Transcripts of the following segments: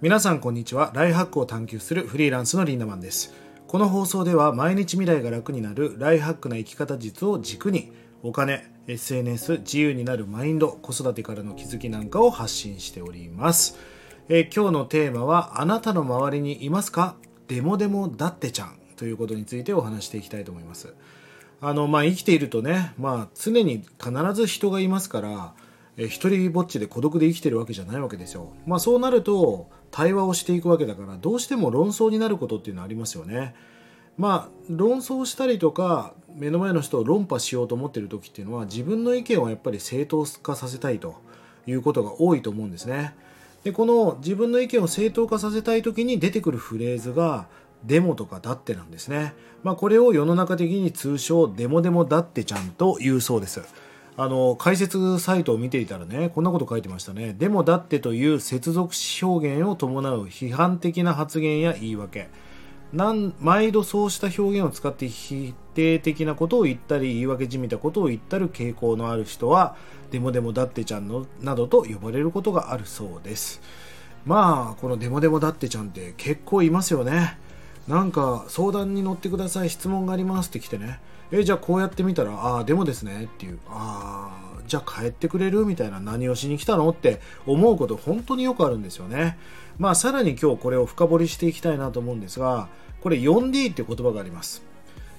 皆さんこんにちは。ライハックを探求するフリーランスのリンダマンです。この放送では毎日未来が楽になるライハックな生き方術を軸にお金 SNS 自由になるマインド子育てからの気づきなんかを発信しております。え今日のテーマはあなたの周りにいますか？デモデモだってちゃん。ということについてお話していきたいと思います。あのまあ生きているとねまあ常に必ず人がいますからえー一人ぼっちで孤独で生きてるわけじゃないわけですよ。まあそうなると対話をしていくわけだからどうしても論争になることっていうのはありますよね。まあ論争したりとか目の前の人を論破しようと思ってる時っていうのは自分の意見をやっぱり正当化させたいということが多いと思うんですね。でこの自分の意見を正当化させたい時に出てくるフレーズがデモとかだってなんですね、まあ、これを世の中的に通称デモデモだってちゃんと言うそうです。あの解説サイトを見ていたらねこんなこと書いてましたね。でもだってという接続詞表現を伴う批判的な発言や言い訳。なん毎度そうした表現を使って否定的なことを言ったり言い訳じみたことを言ったる傾向のある人はデモデモだってちゃんのなどと呼ばれることがあるそうです。まあこのデモデモだってちゃんって結構いますよね。なんか相談に乗ってください質問がありますって来てね。えじゃあこうやってみたらああデモですねっていうああじゃあ帰ってくれるみたいな何をしに来たのって思うこと本当によくあるんですよね。まあさらに今日これを深掘りしていきたいなと思うんですがこれ 4D っていう言葉があります。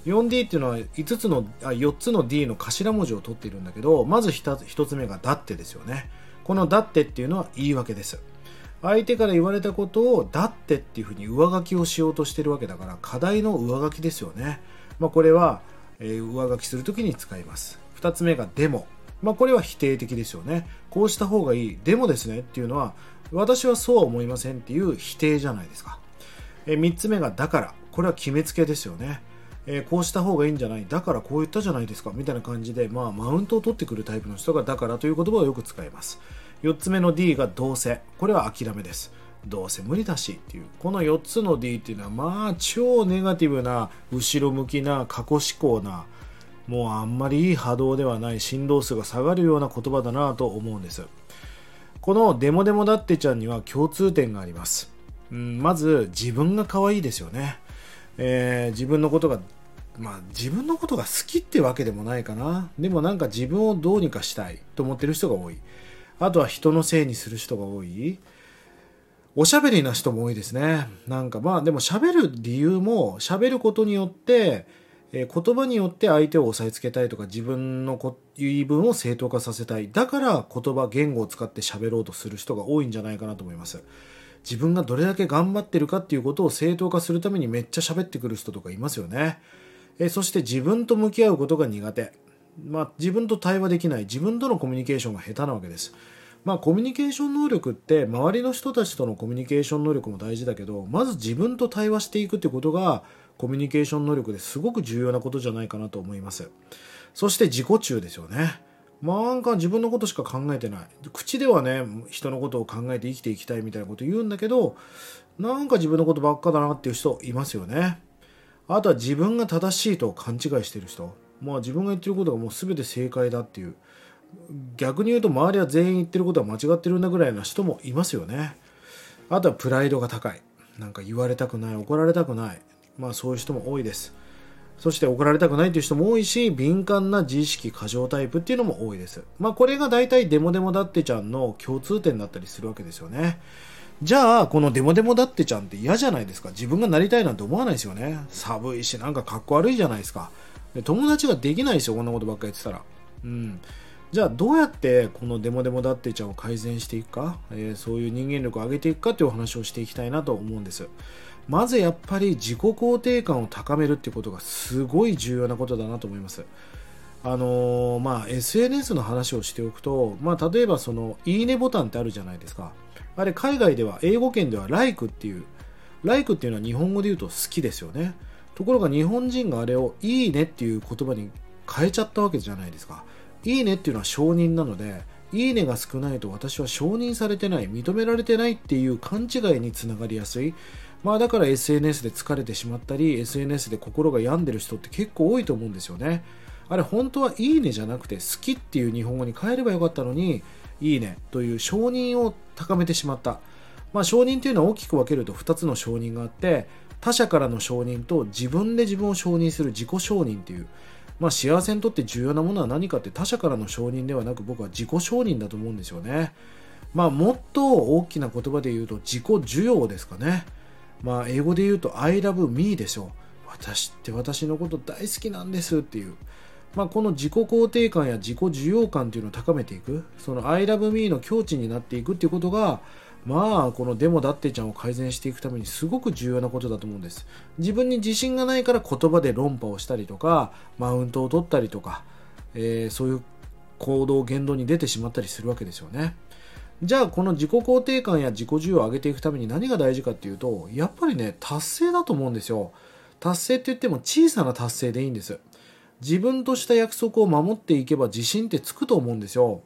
4D っていうのは5つのあ4つの D の頭文字を取っているんだけどまず 1, 1つ目がだってですよね。このだってっていうのは言い訳です。相手から言われたことをだってっていうふうに上書きをしようとしてるわけだから課題の上書きですよね、まあ、これは、えー上書きするときに使います。2つ目がデモ。まあ、これは否定的ですよね。こうした方がいい。デモですね。っていうのは私はそうは思いませんっていう否定じゃないですか。え3つ目がだから。これは決めつけですよね。えーこうした方がいいんじゃない。だからこう言ったじゃないですか。みたいな感じで、まあ、マウントを取ってくるタイプの人がだからという言葉をよく使います。4つ目の D がどうせ。これは諦めです。どうせ無理だしっていう。この4つの D っていうのはまあ超ネガティブな後ろ向きな過去思考なもうあんまりいい波動ではない振動数が下がるような言葉だなと思うんです。このデモデモだってちゃんには共通点があります、うん、まず自分が可愛いですよね、えー自分のことがまあ自分のことが好きってわけでもないかな。でもなんか自分をどうにかしたいと思ってる人が多い。あとは人のせいにする人が多い。おしゃべりな人も多いですね。なんかまあでも喋る理由も喋ることによってえー言葉によって相手を押さえつけたいとか自分の言い分を正当化させたい。だから言葉言語を使って喋ろうとする人が多いんじゃないかなと思います。自分がどれだけ頑張ってるかっていうことを正当化するためにめっちゃ喋ってくる人とかいますよね。えーそして自分と向き合うことが苦手。まあ自分と対話できない自分とのコミュニケーションが下手なわけです。まあコミュニケーション能力って周りの人たちとのコミュニケーション能力も大事だけどまず自分と対話していくってことがコミュニケーション能力ですごく重要なことじゃないかなと思います。そして自己中ですよね。なんか自分のことしか考えてない。口ではね人のことを考えて生きていきたいみたいなこと言うんだけどなんか自分のことばっかだなっていう人いますよね。あとは自分が正しいと勘違いしてる人。まあ自分が言ってることがもう全て正解だっていう。逆に言うと周りは全員言ってることは間違ってるんだぐらいな人もいますよね。あとはプライドが高い。なんか言われたくない怒られたくない。まあそういう人も多いです。そして怒られたくないという人も多いし敏感な自意識過剰タイプっていうのも多いです。まあこれが大体デモデモだってちゃんの共通点だったりするわけですよね。じゃあこのデモデモだってちゃんって嫌じゃないですか。自分がなりたいなんて思わないですよね。寒いしなんかかっこ悪いじゃないですか。友達ができないですよこんなことばっかり言ってたら。うん。じゃあどうやってこのデモデモだってちゃんを改善していくか、えーそういう人間力を上げていくかというお話をしていきたいなと思うんです。まずやっぱり自己肯定感を高めるってことがすごい重要なことだなと思います。あのーまあ SNS の話をしておくと、まあ、例えばそのいいねボタンってあるじゃないですか。あれ海外では英語圏では like っていう like っていうのは日本語で言うと好きですよね。ところが日本人があれをいいねっていう言葉に変えちゃったわけじゃないですか。いいねっていうのは承認なのでいいねが少ないと私は承認されてない認められてないっていう勘違いにつながりやすい。まあだから SNS で疲れてしまったり SNS で心が病んでる人って結構多いと思うんですよね。あれ本当はいいねじゃなくて好きっていう日本語に変えればよかったのにいいねという承認を高めてしまった。まあ、承認というのは大きく分けると2つの承認があって他者からの承認と自分で自分を承認する自己承認という、まあ、幸せにとって重要なものは何かって他者からの承認ではなく僕は自己承認だと思うんですよね。まあ、もっと大きな言葉で言うと自己需要ですかね。まあ、英語で言うと I love me でしょう。私って私のこと大好きなんですっていう。まあ、この自己肯定感や自己需要感というのを高めていく。その I love me の境地になっていくっていうことが、まあ、このデモだってちゃんを改善していくためにすごく重要なことだと思うんです。自分に自信がないから言葉で論破をしたりとか、マウントを取ったりとか、えー、そういう行動、言動に出てしまったりするわけですよね。じゃあ、この自己肯定感や自己需要を上げていくために何が大事かっていうと、やっぱりね、達成だと思うんですよ。達成って言っても小さな達成でいいんです。自分とした約束を守っていけば自信ってつくと思うんですよ。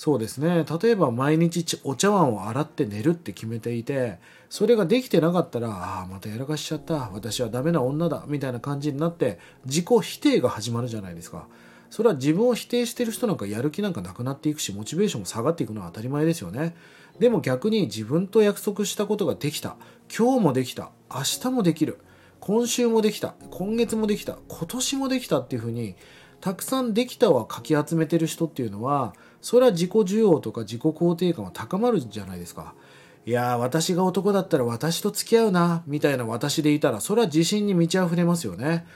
そうですね。例えば毎日お茶碗を洗って寝るって決めていてそれができてなかったらああまたやらかしちゃった。私はダメな女だ。みたいな感じになって自己否定が始まるじゃないですか。それは自分を否定してる人なんかやる気なんかなくなっていくしモチベーションも下がっていくのは当たり前ですよね。でも逆に自分と約束したことができた。今日もできた。明日もできる。今週もできた。今月もできた。今年もできたっていうふうにたくさんできたはかき集めてる人っていうのはそれは自己需要とか自己肯定感は高まるじゃないですか。いやー私が男だったら私と付き合うな、みたいな私でいたら、それは自信に満ち溢れますよね。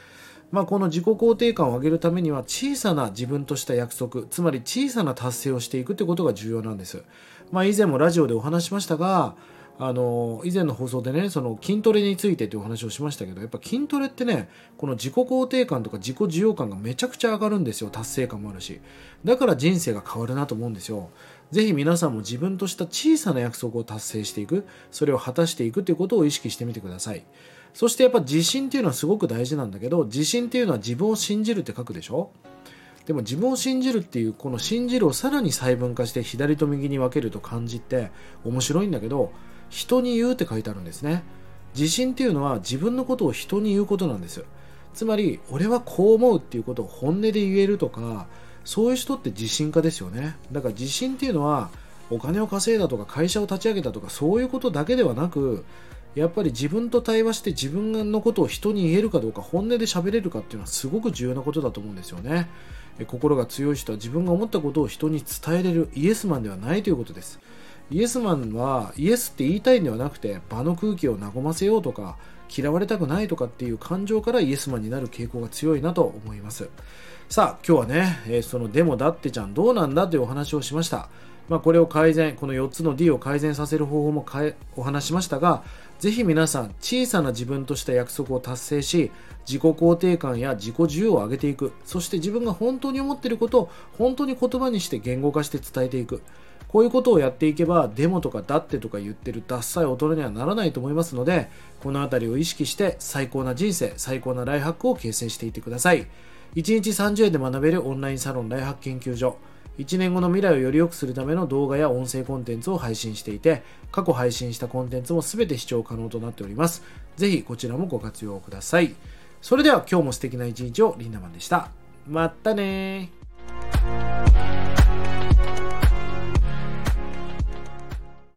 まあ、この自己肯定感を上げるためには小さな自分とした約束、つまり小さな達成をしていくってことが重要なんです。まあ、以前もラジオでお話しましたが、あの以前の放送でねその筋トレについてというお話をしましたけどやっぱ筋トレってねこの自己肯定感とか自己需要感がめちゃくちゃ上がるんですよ達成感もあるし。だから人生が変わるなと思うんですよ。ぜひ皆さんも自分とした小さな約束を達成していく。それを果たしていくということを意識してみてください。そしてやっぱ自信っていうのはすごく大事なんだけど自信っていうのは自分を信じるって書くでしょ？でも自分を信じるっていうこの信じるをさらに細分化して左と右に分けると漢字って面白いんだけど人に言うって書いてあるんですね。自信っていうのは自分のことを人に言うことなんですつまり俺はこう思うっていうことを本音で言えるとかそういう人って自信家ですよね。だから自信っていうのはお金を稼いだとか会社を立ち上げたとかそういうことだけではなくやっぱり自分と対話して自分のことを人に言えるかどうか本音で喋れるかっていうのはすごく重要なことだと思うんですよね。心が強い人は自分が思ったことを人に伝えれるイエスマンではないということです。イエスマンはイエスって言いたいんではなくて場の空気を和ませようとか嫌われたくないとかっていう感情からイエスマンになる傾向が強いなと思います。さあ今日はね、そのデモだってちゃんどうなんだというお話をしました。まあ、これを改善この4つの D を改善させる方法もお話しましたがぜひ皆さん小さな自分とした約束を達成し自己肯定感や自己需要を上げていく。そして自分が本当に思っていることを本当に言葉にして言語化して伝えていく。こういうことをやっていけば、デモとかだってとか言ってるダッサい大人にはならないと思いますので、この辺りを意識して最高な人生、最高なライハックを形成していってください。1日30円で学べるオンラインサロンライハック研究所。1年後の未来をより良くするための動画や音声コンテンツを配信していて、過去配信したコンテンツも全て視聴可能となっております。ぜひこちらもご活用ください。それでは今日も素敵な一日をリンダマンでした。またね